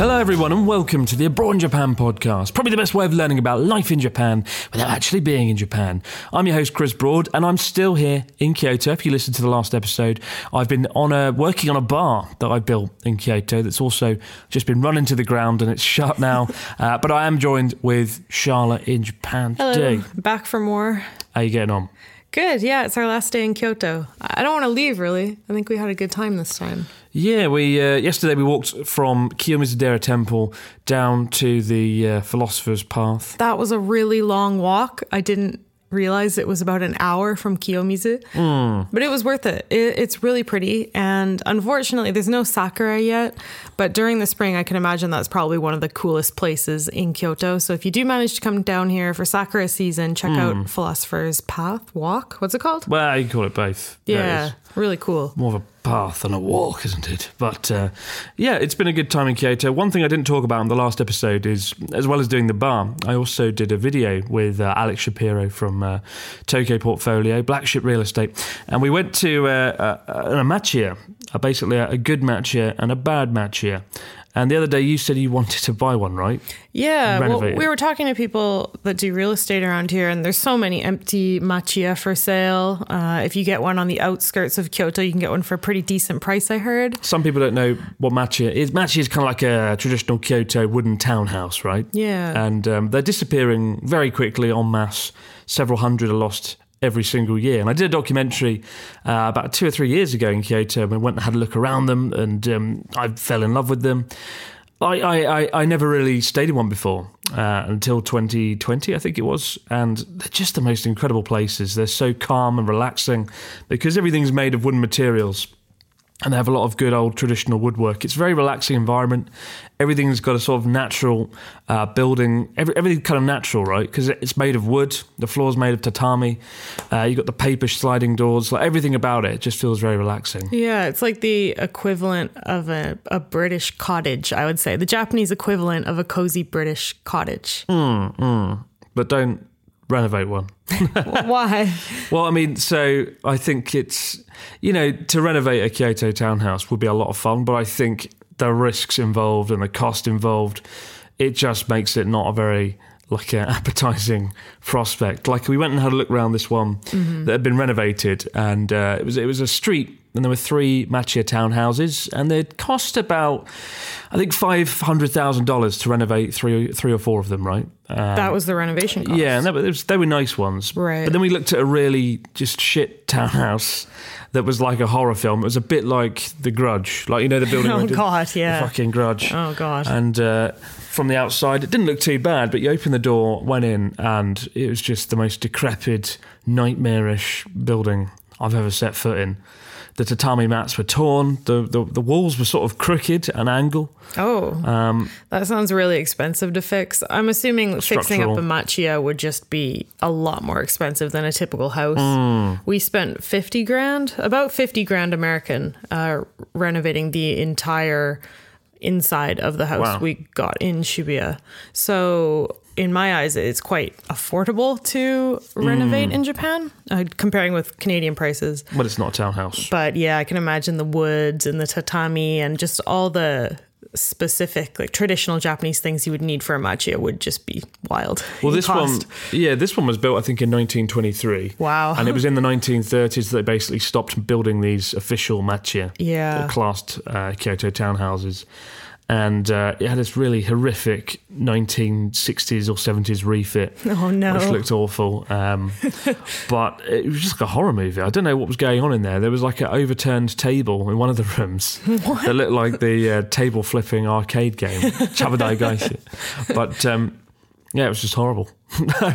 Hello, everyone, and welcome to the Abroad in Japan podcast. Probably the best way of learning about life in Japan without actually being in Japan. I'm your host, Chris Broad, and I'm still here in Kyoto. If you listened to the last episode, I've been on a working on a bar that I built in Kyoto that's also just been run into the ground and it's shut now. uh, but I am joined with Sharla in Japan Hello, today. back for more. How are you getting on? Good, yeah, it's our last day in Kyoto. I don't want to leave, really. I think we had a good time this time. Yeah, we uh, yesterday we walked from Kiyomizudera Temple down to the uh, Philosopher's Path. That was a really long walk. I didn't realize it was about an hour from Kiyomizu, but it was worth it. it. It's really pretty, and unfortunately, there's no sakura yet. But during the spring, I can imagine that's probably one of the coolest places in Kyoto. So if you do manage to come down here for sakura season, check out hmm. Philosopher's Path Walk. What's it called? Well, you can call it both. There yeah, really cool. more of a path and a walk, isn't it? But uh, yeah, it's been a good time in Kyoto. One thing I didn't talk about in the last episode is, as well as doing the bar, I also did a video with uh, Alex Shapiro from uh, Tokyo Portfolio, Black Ship Real Estate, and we went to uh, a, a machiya, uh, basically a, a good machiya and a bad machiya. And the other day, you said you wanted to buy one, right? Yeah, well, we were talking to people that do real estate around here, and there's so many empty machiya for sale. Uh, if you get one on the outskirts of Kyoto, you can get one for a pretty decent price. I heard. Some people don't know what machiya is. Machiya is kind of like a traditional Kyoto wooden townhouse, right? Yeah. And um, they're disappearing very quickly en masse. Several hundred are lost every single year. And I did a documentary uh, about two or three years ago in Kyoto and went and had a look around them and um, I fell in love with them. I, I, I, I never really stayed in one before uh, until 2020, I think it was. And they're just the most incredible places. They're so calm and relaxing because everything's made of wooden materials and they have a lot of good old traditional woodwork. It's a very relaxing environment. Everything's got a sort of natural uh, building. Every, everything's kind of natural, right? Because it's made of wood. The floor's made of tatami. Uh, you got the paper sliding doors. Like everything about it just feels very relaxing. Yeah, it's like the equivalent of a, a British cottage, I would say. The Japanese equivalent of a cozy British cottage. But don't renovate one. Why? Well, I mean, so I think it's, you know, to renovate a Kyoto townhouse would be a lot of fun, but I think the risks involved and the cost involved, it just makes it not a very like an appetizing prospect. Like we went and had a look around this one that had been renovated, and uh, it was it was a street, and there were three Machiya townhouses, and they'd cost about, I think, five hundred thousand dollars to renovate three three or four of them, right? Um, that was the renovation cost. yeah, and they were, they was- they were nice ones. Right. But then we looked at a really just shit townhouse that was like a horror film. It was a bit like The Grudge. Like, you know, the building. Oh. God, yeah. The fucking Grudge. Oh, God. And uh, from the outside, it didn't look too bad, but you open the door, went in, and it was just the most decrepit, nightmarish building I've ever set foot in. The tatami mats were torn. The, the the walls were sort of crooked at an angle. Oh, Um, that sounds really expensive to fix. I'm assuming fixing up a machiya would just be a lot more expensive than a typical house. Hmm. We spent 50 grand, about 50 grand American, uh, renovating the entire inside of the house Wow. we got in Shibuya. So in my eyes, it's quite affordable to renovate in Japan, uh, comparing with Canadian prices. But it's not a townhouse. But yeah, I can imagine the woods and the tatami and just all the specific, like traditional Japanese things you would need for a machi would just be wild. Well, this cost. one, yeah, this one was built, I think, in 1923. Wow. And it was in the 1930s that they basically stopped building these official machi, Yeah. classed uh, Kyoto townhouses. And uh, it had this really horrific 1960s or 70s refit. Oh, no. Which looked awful. Um, but it was just like a horror movie. I don't know what was going on in there. There was like an overturned table in one of the rooms that looked like the uh, table flipping arcade game, Chabudai. But um, yeah, it was just horrible.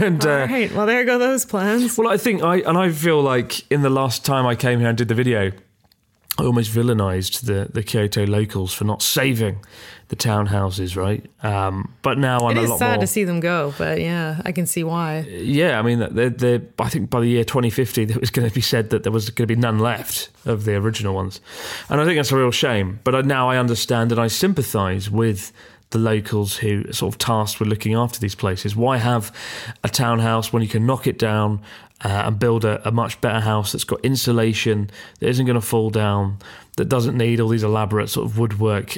and uh, All right. Well, there go those plans. well, I think I and I feel like in the last time I came here and did the video, almost villainized the the Kyoto locals for not saving the townhouses, right? Um, but now I'm It a is lot sad more. to see them go, but yeah, I can see why. Yeah, I mean, they're, they're, I think by the year 2050, it was going to be said that there was going to be none left of the original ones, and I think that's a real shame. But I- now I understand and I sympathise with the locals who are sort of tasked with looking after these places. Why have a townhouse when you can knock it down uh, and build a, a much better house that's got insulation that isn't going to fall down, that doesn't need all these elaborate sort of woodwork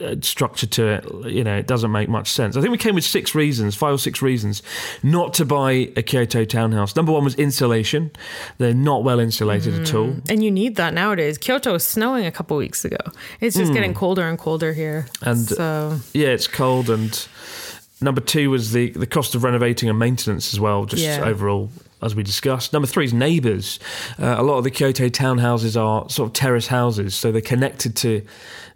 Uh, structure to it, you know, it doesn't make much sense. I think we came with six reasons, five or six reasons, not to buy a Kyoto townhouse. Number one was insulation; they're not well insulated at all. Mm. And you need that nowadays. Kyoto was snowing a couple weeks ago. It's just mm. getting colder and colder here. And- so Yeah, it's cold. And number two was the the cost of renovating and maintenance as well, just Yeah. overall. As we discussed, number three is neighbours. Uh, a lot of the Kyoto townhouses are sort of terrace houses, so they're connected to,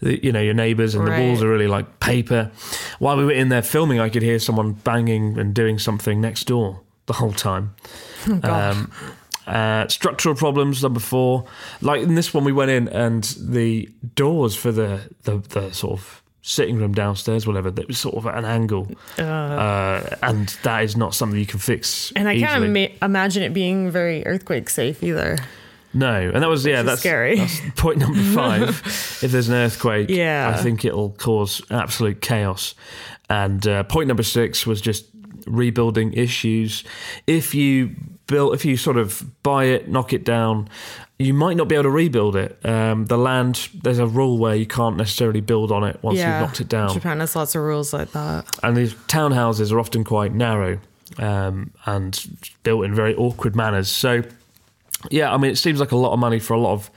you know, your neighbours, and the walls are really like paper. While we were in there filming, I could hear someone banging and doing something next door the whole time. Um, uh, structural problems number four. Like in this one, we went in and the doors for the the, the sort of sitting room downstairs, whatever, that was sort of at an angle, uh, and that is not something you can fix. and I easily. can't ima- imagine it being very earthquake safe either. No, and that was yeah, that's scary. That's point number five. if there's an earthquake, Yeah. I think it'll cause absolute chaos. And uh, point number six was just rebuilding issues. If you build, if you sort of buy it, knock it down, you might not be able to rebuild it. Um, the land, there's a rule where you can't necessarily build on it once yeah, you've knocked it down Japan has lots of rules like that. and these townhouses are often quite narrow um, and built in very awkward manners. So, yeah, I mean, it seems like a lot of money for a lot of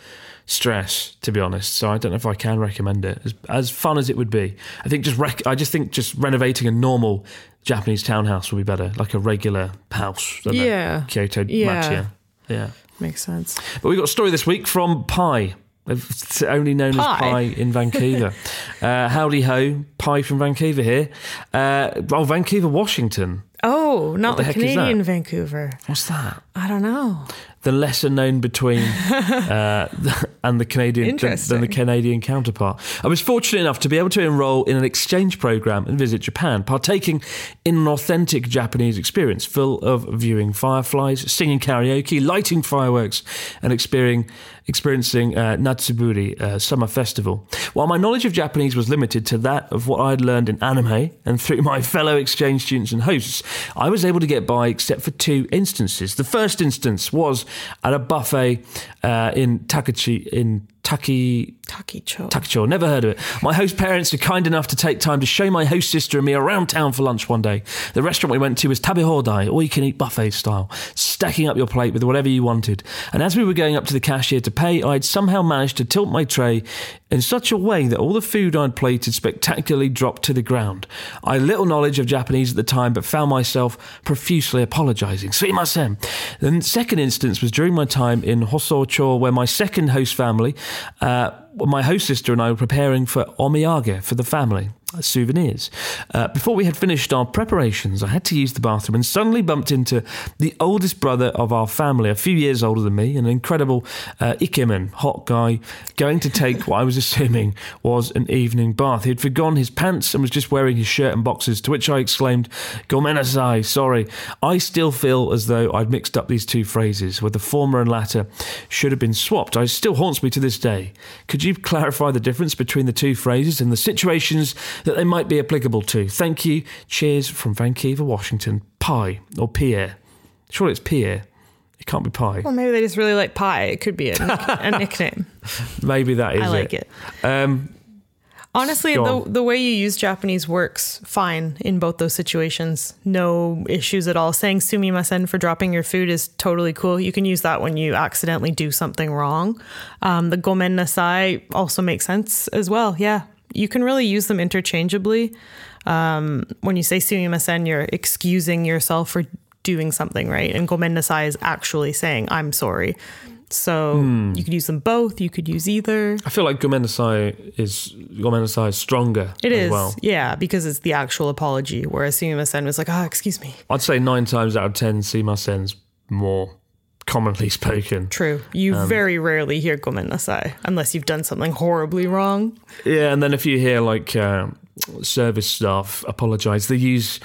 stress, to be honest. So I don't know if I can recommend it. As, as fun as it would be, I think just rec- I just think just renovating a normal Japanese townhouse would be better, like a regular house. Yeah. Kyoto Yeah. machi. Yeah. Makes sense. But we got a story this week from Pi. It's only known as Pi. Pi in Vancouver. uh, howdy ho, Pie from Vancouver here. Uh, oh, Vancouver, Washington. Oh, not the the, that? Canadian Vancouver. What's that? I don't know. The lesser known between uh, and the Canadian than, than the Canadian counterpart. I was fortunate enough to be able to enroll in an exchange program and visit Japan, partaking in an authentic Japanese experience full of viewing fireflies, singing karaoke, lighting fireworks, and experiencing experiencing uh, Natsuburi uh, summer festival. While my knowledge of Japanese was limited to that of what I'd learned in anime and through my fellow exchange students and hosts, I was able to get by except for two instances. The first instance was at a buffet uh, in Takachi in Taki Takicho. Takicho, never heard of it. My host parents were kind enough to take time to show my host sister and me around town for lunch one day. The restaurant we went to was Tabe Hodai, all you can eat buffet style, stacking up your plate with whatever you wanted. And as we were going up to the cashier to pay, I'd somehow managed to tilt my tray in such a way that all the food I'd plated spectacularly dropped to the ground. I had little knowledge of Japanese at the time, but found myself profusely apologising. Sumimasen. The second instance was during my time in Hosocho, where my second host family, uh, my host sister and I were preparing for omiyage for the family. Souvenirs. Uh, before we had finished our preparations, I had to use the bathroom and suddenly bumped into the oldest brother of our family, a few years older than me, an incredible uh, ikemen, hot guy, going to take what I was assuming was an evening bath. He had forgone his pants and was just wearing his shirt and boxers, to which I exclaimed, Gomenasai, sorry. I still feel as though I'd mixed up these two phrases, where the former and latter should have been swapped. It still haunts me to this day. Could you clarify the difference between the two phrases and the situations that they might be applicable to. Thank you. Cheers from Vancouver, Washington. Pie or Pierre. Surely it's Pierre. It can't be pie. Well, maybe they just really like pie. It could be a, nick- a nickname. Maybe that is I like it. Um, Honestly, the, the way you use Japanese works fine in both those situations. No issues at all. Saying sumimasen for dropping your food is totally cool. You can use that when you accidentally do something wrong. Um, the gomen nasai also makes sense as well. Yeah, you can really use them interchangeably. Um, when you say sumimasen, you're excusing yourself for doing something, right? And gomen nasai is actually saying, I'm sorry. So Hmm. you could use them both. You could use either. I feel like Gomenasai is Gomenasai is stronger It is, well. yeah, because it's the actual apology. Whereas Sumimasen was like, "Ah, excuse me." I'd say nine times out of ten, Simasen's more commonly spoken. True. You Um, very rarely hear "gomen nasai" unless you've done something horribly wrong. Yeah, and then if you hear like uh, service staff apologise, they use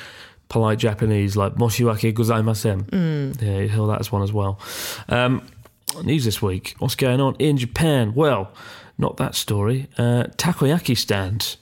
polite Japanese like "moshiwake gozaimasen." Mm. Yeah, you hear that as one as well. Um, news this week: What's going on in Japan? Well, not that story. Uh, takoyaki stand.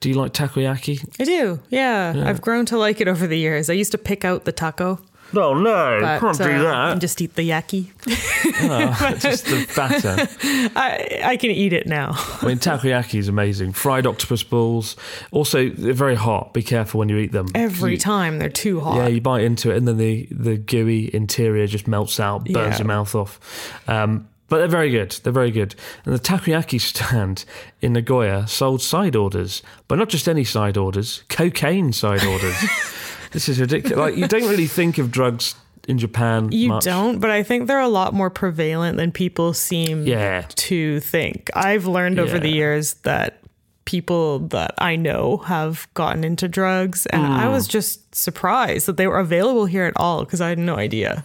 Do you like takoyaki? I do. Yeah. I've grown to like it over the years. I used to pick out the taco, No, no, but can't do uh, that. and just eat the yaki. just the batter. I I can eat it now. I mean, takoyaki is amazing. Fried octopus balls. Also, they're very hot. Be careful when you eat them. Every You- time they're too hot. Yeah, you bite into it, and then the the gooey interior just melts out, burns Yeah. your mouth off. Um, but they're very good. They're very good. And the takoyaki stand in Nagoya sold side orders, but not just any side orders, cocaine side orders. this is ridiculous. Like you don't really think of drugs in Japan. You much. don't, but I think they're a lot more prevalent than people seem Yeah. to think. I've learned over the years that people that I know have gotten into drugs, and I Mm. was just surprised that they were available here at all because I had no idea.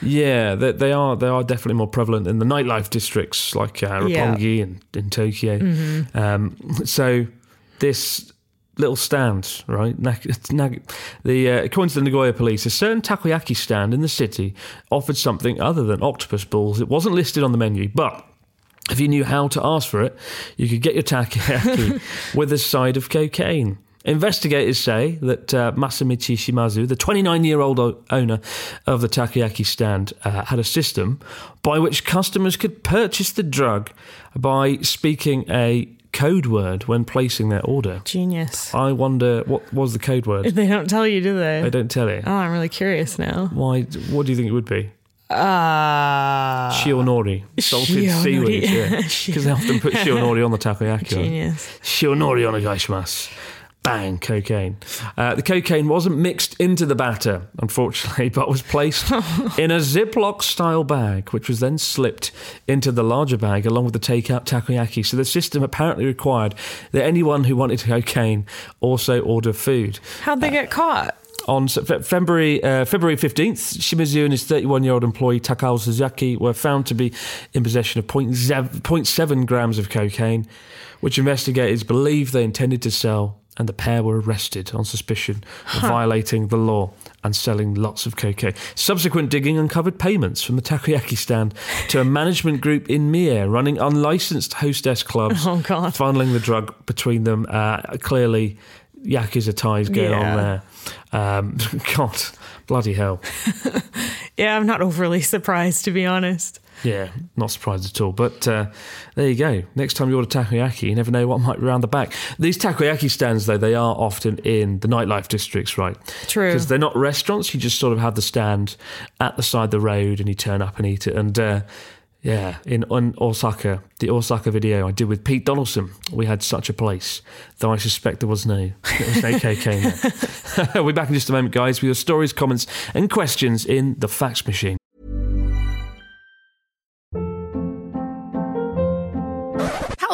Yeah, they, they are. They are definitely more prevalent in the nightlife districts like uh, Yeah. Roppongi and in Tokyo. Um, so this little stands, right? Nag- it's Nag- the uh, according to the Nagoya police, a certain takoyaki stand in the city offered something other than octopus balls. It wasn't listed on the menu, but if you knew how to ask for it, you could get your takoyaki with a side of cocaine. Investigators say that uh, Masamichi Shimazu, the 29 year old o- owner of the takoyaki stand, uh, had a system by which customers could purchase the drug by speaking a code word when placing their order. Genius. I wonder what was the code word? They don't tell you, do they? They don't tell you. Oh, I'm really curious now. Why? What do you think it would be? Ah, Uh, Shionori, salted Shionori. seaweed. Yeah, because they often put shionori on the takoyaki. genius. Shionori onegaishimasu. Bang, cocaine. Uh, the cocaine wasn't mixed into the batter, unfortunately, but was placed in a Ziploc style bag, which was then slipped into the larger bag along with the takeout takoyaki. So the system apparently required that anyone who wanted cocaine also order food. How'd they get caught? On February uh, February 15th, Shimizu and his 31 year old employee Takao Suzuki were found to be in possession of 0.7 0.7 grams of cocaine, which investigators believe they intended to sell, and the pair were arrested on suspicion of violating the law and selling lots of cocaine. Subsequent digging uncovered payments from the takoyaki stand to a management group in Mie running unlicensed hostess clubs, Oh, God. funneling the drug between them. Uh, clearly, Yakuza ties going on there. Um, God, bloody hell. Yeah, I'm not overly surprised, to be honest. Yeah, not surprised at all. But uh, there you go. Next time you order takoyaki, you never know what might be around the back. These takoyaki stands, though, they are often in the nightlife districts, right? True. Because they're not restaurants. You just sort of have the stand at the side of the road and you turn up and eat it. And uh, yeah, in on Osaka, the Osaka video I did with Pete Donaldson, we had such a place, though I suspect there was no, there was no cocaine there. we'll be back in just a moment, guys, with your stories, comments, and questions in the fax machine.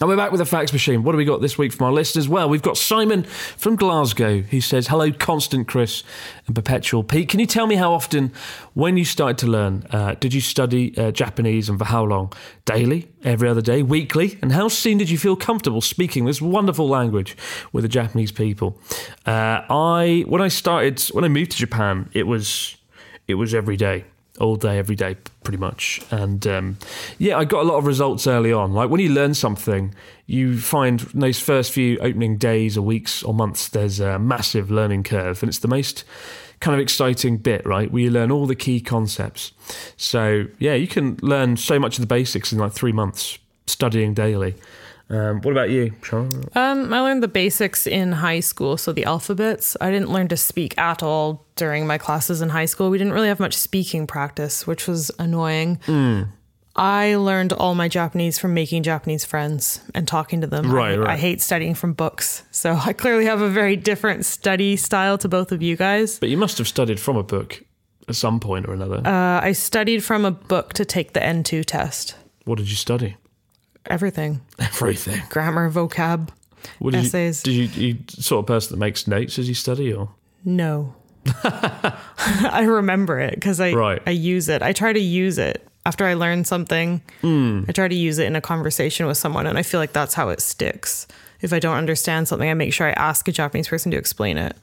And we're back with the fax machine. What do we got this week from our listeners? Well, we've got Simon from Glasgow who says, Hello, Constant Chris and Perpetual Pete. Can you tell me how often, when you started to learn, uh, did you study uh, Japanese and for how long? Daily, every other day, weekly? And how soon did you feel comfortable speaking this wonderful language with the Japanese people? Uh, I, when I started, when I moved to Japan, it was, it was every day all day, every day, pretty much. And um, yeah, I got a lot of results early on. Like when you learn something, you find in those first few opening days or weeks or months, there's a massive learning curve. And it's the most kind of exciting bit, right? Where you learn all the key concepts. So yeah, you can learn so much of the basics in like three months studying daily. Um, what about you, Sean? Um, I learned the basics in high school, so the alphabets. I didn't learn to speak at all during my classes in high school. We didn't really have much speaking practice, which was annoying. Mm. I learned all my Japanese from making Japanese friends and talking to them. Right, I, right. I hate studying from books, so I clearly have a very different study style to both of you guys. But you must have studied from a book at some point or another. Uh, I studied from a book to take the N2 test. what did you study? Everything Everything. grammar, vocab, What did essays. You, did you, you sort of person that makes notes as you study, or No. I remember it because I Right. I use it. I try to use it after I learn something. Hmm. I try to use it in a conversation with someone, and I feel like that's how it sticks. If I don't understand something, I make sure I ask a Japanese person to explain it,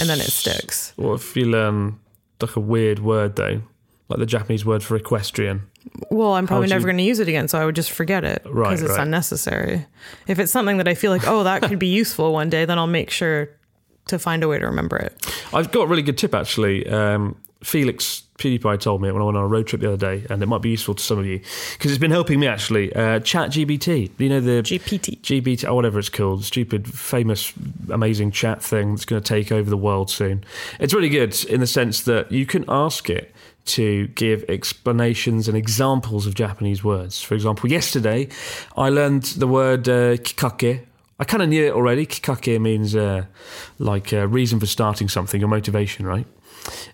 and then it sticks. what if you learn like a weird word though, like the Japanese word for equestrian? Well, I'm probably never you- going to use it again, so I would just forget it because Right, it's right. unnecessary. If it's something that I feel like, oh, that could be useful one day, then I'll make sure to find a way to remember it. I've got a really good tip actually. Um, Felix PewDiePie told me it when I went on a road trip the other day, and it might be useful to some of you because it's been helping me actually. Uh, Chat GBT, you know the GPT. GBT or whatever it's called, stupid, famous, amazing chat thing that's going to take over the world soon. It's really good in the sense that you can ask it to give explanations and examples of Japanese words. For example, yesterday I learned the word uh, kikake. I kind of knew it already. Kikake means uh, like a reason for starting something, or motivation, right?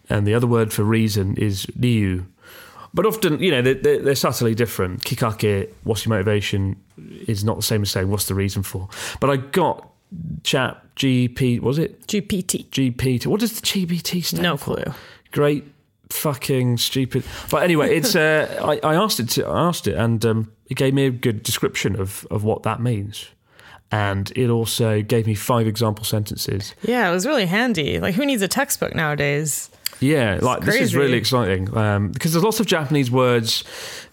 And the other word for reason is ryu. But often, you know, they're, they're, subtly different. Kikake, what's your motivation, is not the same as saying what's the reason for. But I got chat GP, was it? GPT. GPT. What does the GBT stand No for? clue. Great fucking stupid. But anyway, it's uh, I, I asked it to, I asked it and um, it gave me a good description of, of what that means. and it also gave me five example sentences. Yeah, it was really handy. Like, who needs a textbook nowadays? Yeah, like this is really exciting um, because there's lots of Japanese words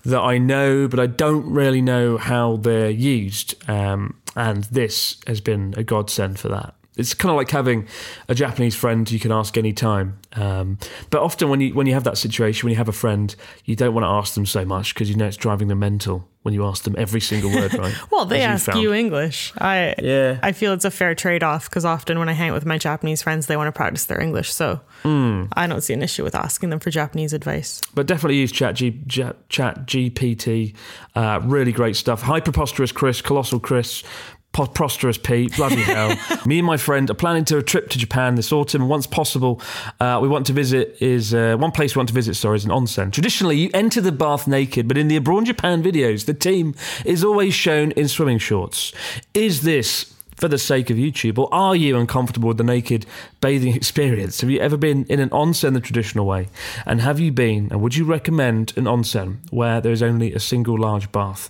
that I know, but I don't really know how they're used. Um, and this has been a godsend for that. It's kind of like having a Japanese friend you can ask any time. Um, but often when you when you have that situation, when you have a friend, you don't want to ask them so much because you know it's driving them mental when you ask them every single word, right? Well, they As ask found. you English. I Yeah. I feel it's a fair trade off because often when I hang out with my Japanese friends, they want to practice their English. So Hmm. I don't see an issue with asking them for Japanese advice. But definitely use Chat, G, J- Chat GPT. Uh, really great stuff. Hi, preposterous Chris, colossal Chris. Prosperous Pete, bloody hell. Me and my friend are planning to a trip to Japan this autumn. Once possible, uh, we want to visit is uh, one place we want to visit. Sorry, is an onsen. Traditionally, you enter the bath naked, but in the Abroad Japan videos, the team is always shown in swimming shorts. Is this for the sake of YouTube, or are you uncomfortable with the naked bathing experience? Have you ever been in an onsen the traditional way? And have you been, and would you recommend an onsen where there is only a single large bath?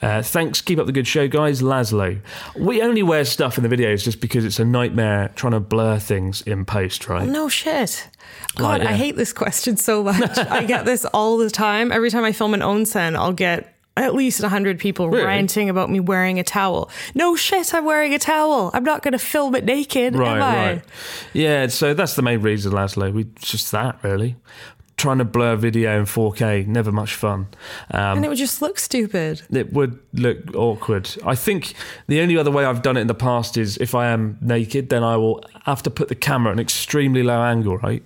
Uh, thanks, keep up the good show, guys. Laszlo. We only wear stuff in the videos just because it's a nightmare trying to blur things in post, right? No shit. God, Like, yeah. I hate this question so much. I get this all the time. Every time I film an onsen, I'll get at least 100 people Really? ranting about me wearing a towel. No shit, I'm wearing a towel. I'm not going to film it naked, Right, am I? right. Yeah, so that's the main reason, Laszlo. We just that really. Trying to blur video in 4K, never much fun. Um, And it would just look stupid. it would look awkward. I think the only other way I've done it in the past is if I am naked, then I will have to put the camera at an extremely low angle, right?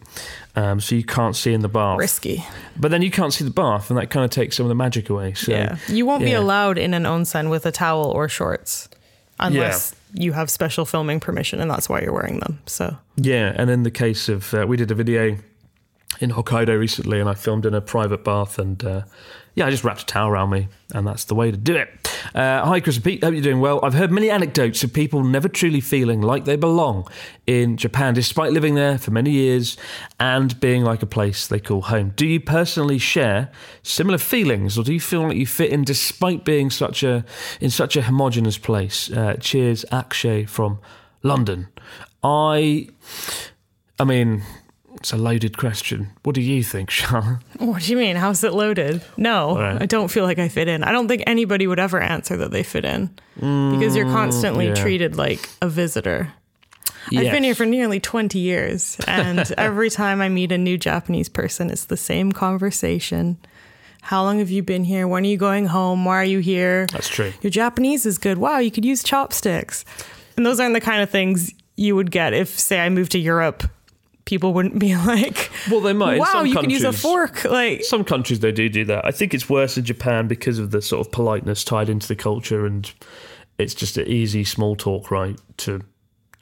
Um, so you can't see in the bath. Risky. But then you can't see the bath, and that kind of takes some of the magic away. So Yeah. You won't be allowed in an onsen with a towel or shorts unless you have special filming permission and that's why you're wearing them. So, Yeah, and in the case of uh, we did a video in Hokkaido recently, and I filmed in a private bath, and uh, yeah, I just wrapped a towel around me, and that's the way to do it. Uh, hi, Chris and Pete. Hope you're doing well. I've heard many anecdotes of people never truly feeling like they belong in Japan, despite living there for many years and being like a place they call home. Do you personally share similar feelings, or do you feel like you fit in despite being such a in such a homogenous place? Uh, cheers, Akshay from London. I, I mean, it's a loaded question. What do you think, Sharla? what do you mean? How's it loaded? No, Right. I don't feel like I fit in. I don't think anybody would ever answer that they fit in because you're mm, constantly yeah. treated like a visitor. I've been here for nearly 20 years, and every time I meet a new Japanese person, it's the same conversation. How long have you been here? When are you going home? Why are you here? That's true. Your Japanese is good. Wow, you could use chopsticks. And those aren't the kind of things you would get if, say, I moved to Europe. People wouldn't be like, Well, they might. Wow, you can use a fork. Like, Some countries they do do that. I think it's worse in Japan because of the sort of politeness tied into the culture, and it's just an easy small talk, right? To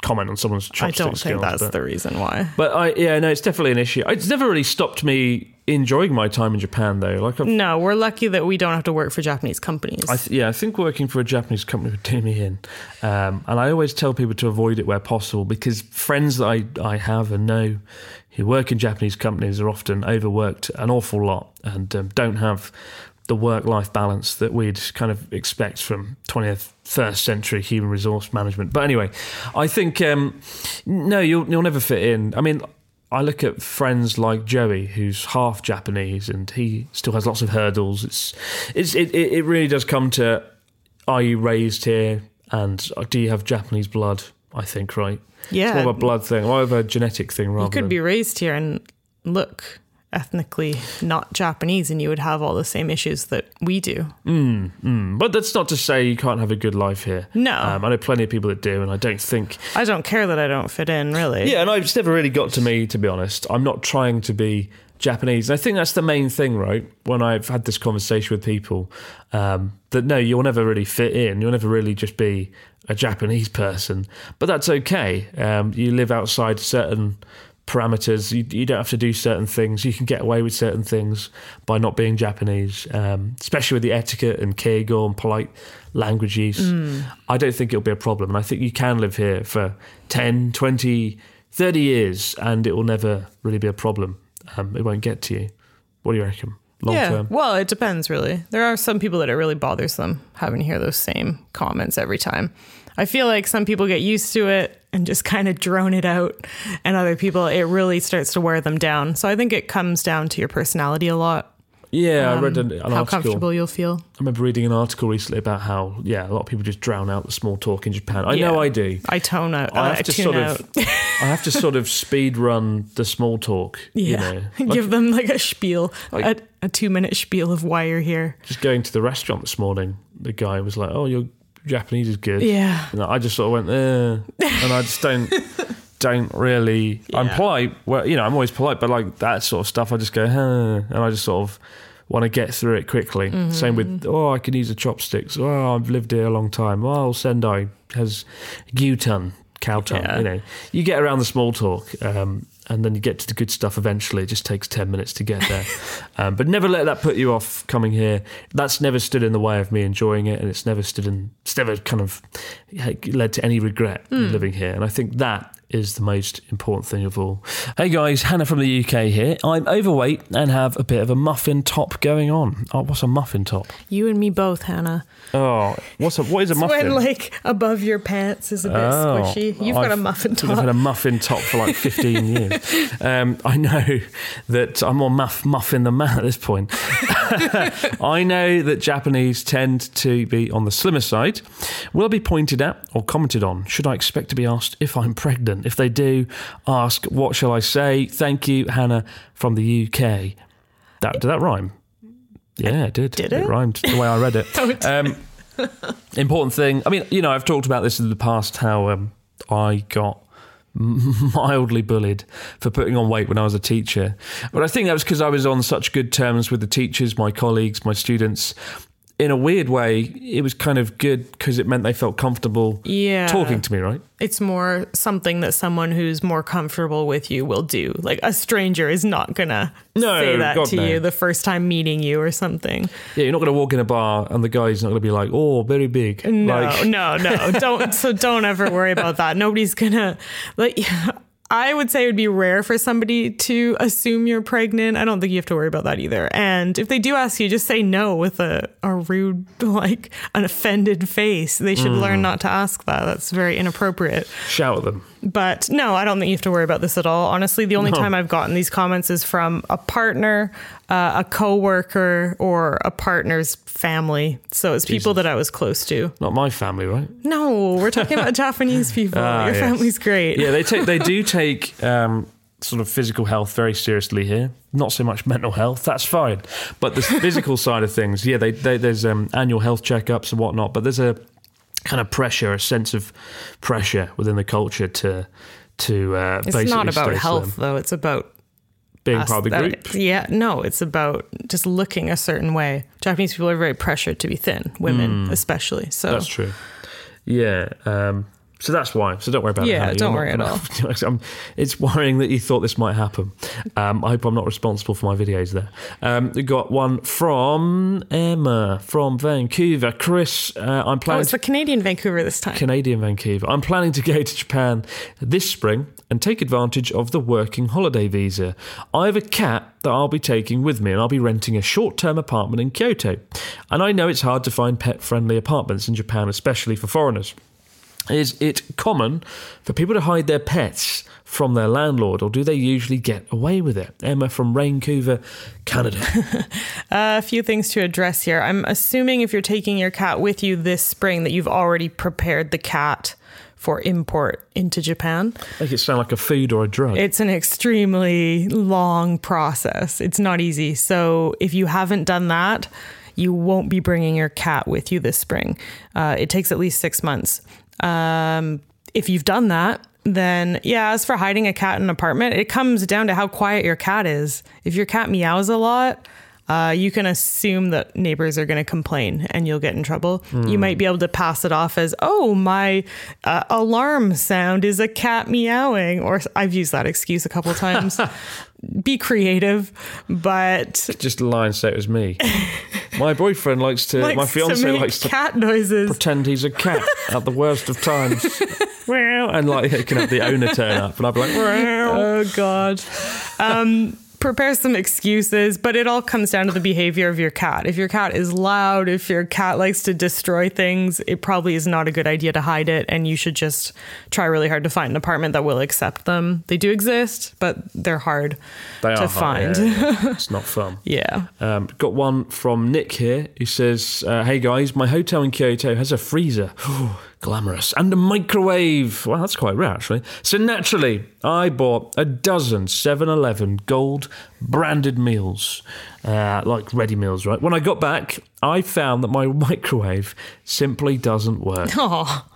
comment on someone's I don't think skills, that's but- the reason why. But I, yeah, no, it's definitely an issue. It's never really stopped me enjoying my time in Japan, though. Like, I've, No, we're lucky that we don't have to work for Japanese companies. I th- yeah, I think working for a Japanese company would do me in. Um, and I always tell people to avoid it where possible because friends that I, I have and know who work in Japanese companies are often overworked an awful lot and um, don't have the work life balance that we'd kind of expect from 21st century human resource management. But anyway, I think, um, no, you'll, you'll never fit in. I mean, I look at friends like Joey, who's half Japanese, and he still has lots of hurdles. It's, it's it, it really does come to, are you raised here, and do you have Japanese blood? I think right. Yeah. it's more of a blood thing, more of a genetic thing rather. you could than, be raised here and look ethnically not Japanese, and you would have all the same issues that we do. but that's not to say you can't have a good life here. No. um, I know plenty of people that do, and I don't think I don't care that I don't fit in, really. Yeah, and I- it's never really got to me, to be honest. I'm not trying to be Japanese. and I think that's the main thing, right? When I've had this conversation with people, um, that no, you'll never really fit in. You'll never really just be a Japanese person. But that's okay. Um, you live outside certain parameters. You, you don't have to do certain things. You can get away with certain things by not being Japanese, um, especially with the etiquette and keigo and polite language use. I don't think it'll be a problem. And I think you can live here for 10, 20, 30 years and it will never really be a problem. Um, it won't get to you. What do you reckon? Long yeah. term? Well, it depends, really. There are some people that it really bothers them having to hear those same comments every time. I feel like some people get used to it and just kind of drone it out, and other people, it really starts to wear them down. So I think it comes down to your personality a lot. Yeah, I um, read an, an how article. comfortable you'll feel. I remember reading an article recently about how yeah, a lot of people just drown out the small talk in Japan. I know I do. I tone out. I I, have to tune sort out. of, I have to sort of speed run the small talk. yeah, You know, Like, give them like a spiel, Like- a, a two minute spiel of why you're here. just going to the restaurant this morning, the guy was like, "Oh, your Japanese is good." Yeah. And I just sort of went, eh. and I just don't, don't really. I'm polite. Well, you know, I'm always polite, but like that sort of stuff, I just go, huh, and I just sort of want to get through it quickly. Same with, oh, I can use the chopsticks. Oh, I've lived here a long time. Oh, Sendai has gyutan, cow tongue. Yeah. You know, you get around the small talk. Um, and then you get to the good stuff eventually. It just takes 10 minutes to get there. um, but never let that put you off coming here. That's never stood in the way of me enjoying it. And it's never stood in, it's never kind of led to any regret in living here. And I think that is the most important thing of all. Hey guys, Hannah from the UK here. I'm overweight and have a bit of a muffin top going on. Oh, what's a muffin top? You and me both, Hannah. Oh, what's a, what is a It's muffin? when like above your pants is a bit Oh, squishy. You've got a muffin top. I've had a muffin top for like 15 years. Um, I know that I'm more muff, muffin than man at this point. I know that Japanese tend to be on the slimmer side. Will I be pointed at or commented on? Should I expect to be asked if I'm pregnant? If they do, ask what shall I say? Thank you, Hannah from the UK. That, did that rhyme? Yeah, it did. Did it? rhymed the way I read it. um, important thing. I mean, you know, I've talked about this in the past how um, I got mildly bullied for putting on weight when I was a teacher. But I think that was because I was on such good terms with the teachers, my colleagues, my students. In a weird way, it was kind of good because it meant they felt comfortable Yeah. talking to me, right? It's more something that someone who's more comfortable with you will do. Like a stranger is not gonna No, say that God, to no. you the first time meeting you or something. Yeah, you're not going to walk in a bar and the guy's not going to be like, oh, very big. No, like, no, no. Don't so don't ever worry about that. Nobody's gonna like I would say it would be rare for somebody to assume you're pregnant. I don't think you have to worry about that either. And if they do ask you, just say no with a, a rude, like an offended face. They should hmm. learn not to ask that. That's very inappropriate. Shout at them. But no, I don't think you have to worry about this at all. Honestly, the only time I've gotten these comments is from a partner, uh, a coworker, or a partner's family. So it's people that I was close to. Not my family, right? No, we're talking about Japanese people. Ah, Your yes. family's great. Yeah, they take they do take um, sort of physical health very seriously here. Not so much mental health. That's fine, but the physical side of things, yeah, they, they, there's um, annual health checkups and whatnot. But there's a kind of pressure, a sense of pressure within the culture to to uh, It's not about health, though. It's about being us- part of the that- group. Yeah, no, it's about just looking a certain way. Japanese people are very pressured to be thin, women especially. So. That's true. Yeah. Um, so that's why. So don't worry about it. Yeah, don't not worry at gonna- I'm- it's worrying that you thought this might happen. Um, I hope I'm not responsible for my videos there. Um, we got one from Emma from Vancouver. Chris, uh, I'm planning. Oh, planning it's to the Canadian Vancouver this time. Canadian Vancouver. I'm planning to go to Japan this spring and take advantage of the working holiday visa. I have a cat that I'll be taking with me and I'll be renting a short term apartment in Kyoto. And I know it's hard to find pet friendly apartments in Japan, especially for foreigners. Is it common for people to hide their pets from their landlord, or do they usually get away with it? Emma from Vancouver, Canada. A few things to address here. I'm assuming if you're taking your cat with you this spring that you've already prepared the cat for import into Japan. Make it sound like a food or a drug. It's an extremely long process. It's not easy. So if you haven't done that, you won't be bringing your cat with you this spring. Uh, it takes at least six months. Um, if you've done that, then yeah, as for hiding a cat in an apartment, it comes down to how quiet your cat is. If your cat meows a lot, uh, you can assume that neighbors are going to complain and you'll get in trouble. You might be able to pass it off as, oh, my uh, alarm sound is a cat meowing. Or I've used that excuse a couple times. be creative, but Just lie and say it was me. My boyfriend likes to, likes my to fiance make likes to cat noises. pretend he's a cat at the worst of times. And like he can have the owner turn up, and I'd be like. Oh God. Um, prepare some excuses, but it all comes down to the behavior of your cat. If your cat is loud, if your cat likes to destroy things, it probably is not a good idea to hide it, and you should just try really hard to find an apartment that will accept them. They do exist, but they're hard They to find. hard, yeah, yeah. It's not fun. yeah. Um, got one from Nick here He says, uh, Hey guys, my hotel in Kyoto has a freezer. Glamorous. And a microwave. Well, that's quite rare, actually. So naturally, I bought a dozen 7 Eleven gold branded meals, uh, like ready meals, right? When I got back, I found that my microwave simply doesn't work. Oh,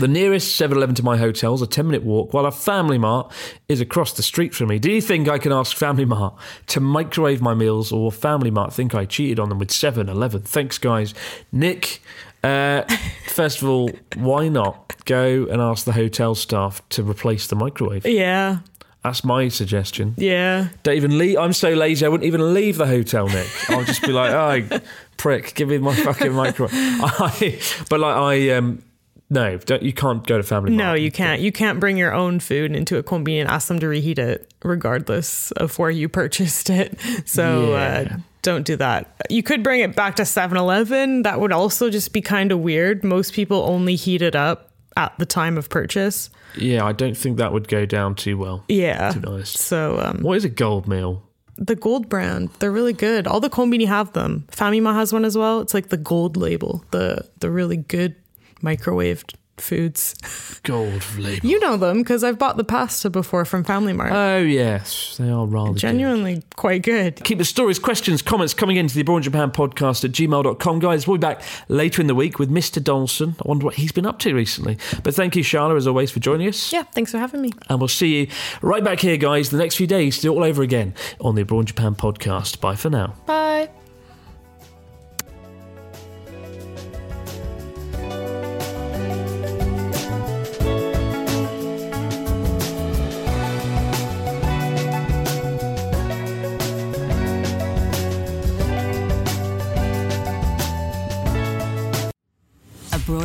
The nearest 7 Eleven to my hotel is a 10 minute walk, while a Family Mart is across the street from me. Do you think I can ask Family Mart to microwave my meals, or Family Mart think I cheated on them with 7 Eleven? Thanks, guys. Nick, uh, first of all, why not go and ask the hotel staff to replace the microwave? yeah. That's my suggestion. Yeah. Don't even leave. I'm so lazy, I wouldn't even leave the hotel, Nick. I'll just be like, oh, prick, give me my fucking microwave. I, but like, I, um, no, don't, you can't go to Family Mart. No, you can't. You can't bring your own food into a combi and ask them to reheat it, regardless of where you purchased it. So uh, don't do that. You could bring it back to 7 Eleven. That would also just be kind of weird. Most people only heat it up at the time of purchase. Yeah, I don't think that would go down too well. Yeah. To be honest. So um, What is a gold meal? the gold brand, they're really good. All the combini have them. Famima has one as well. It's like the gold label, the the really good microwaved foods. Gold flavour. You know them because I've bought the pasta before from Family Mart. Oh, yes. They are rather good. Genuinely quite good. Keep the stories, questions, comments coming into the Abroad in Japan podcast at gmail.com. Guys, we'll be back later in the week with Mr. Donaldson. I wonder what he's been up to recently. But thank you, Sharla, as always, for joining us. Yeah, thanks for having me. And we'll see you right back here, guys, the next few days to do it all over again on the Abroad Japan podcast. Bye for now. Bye.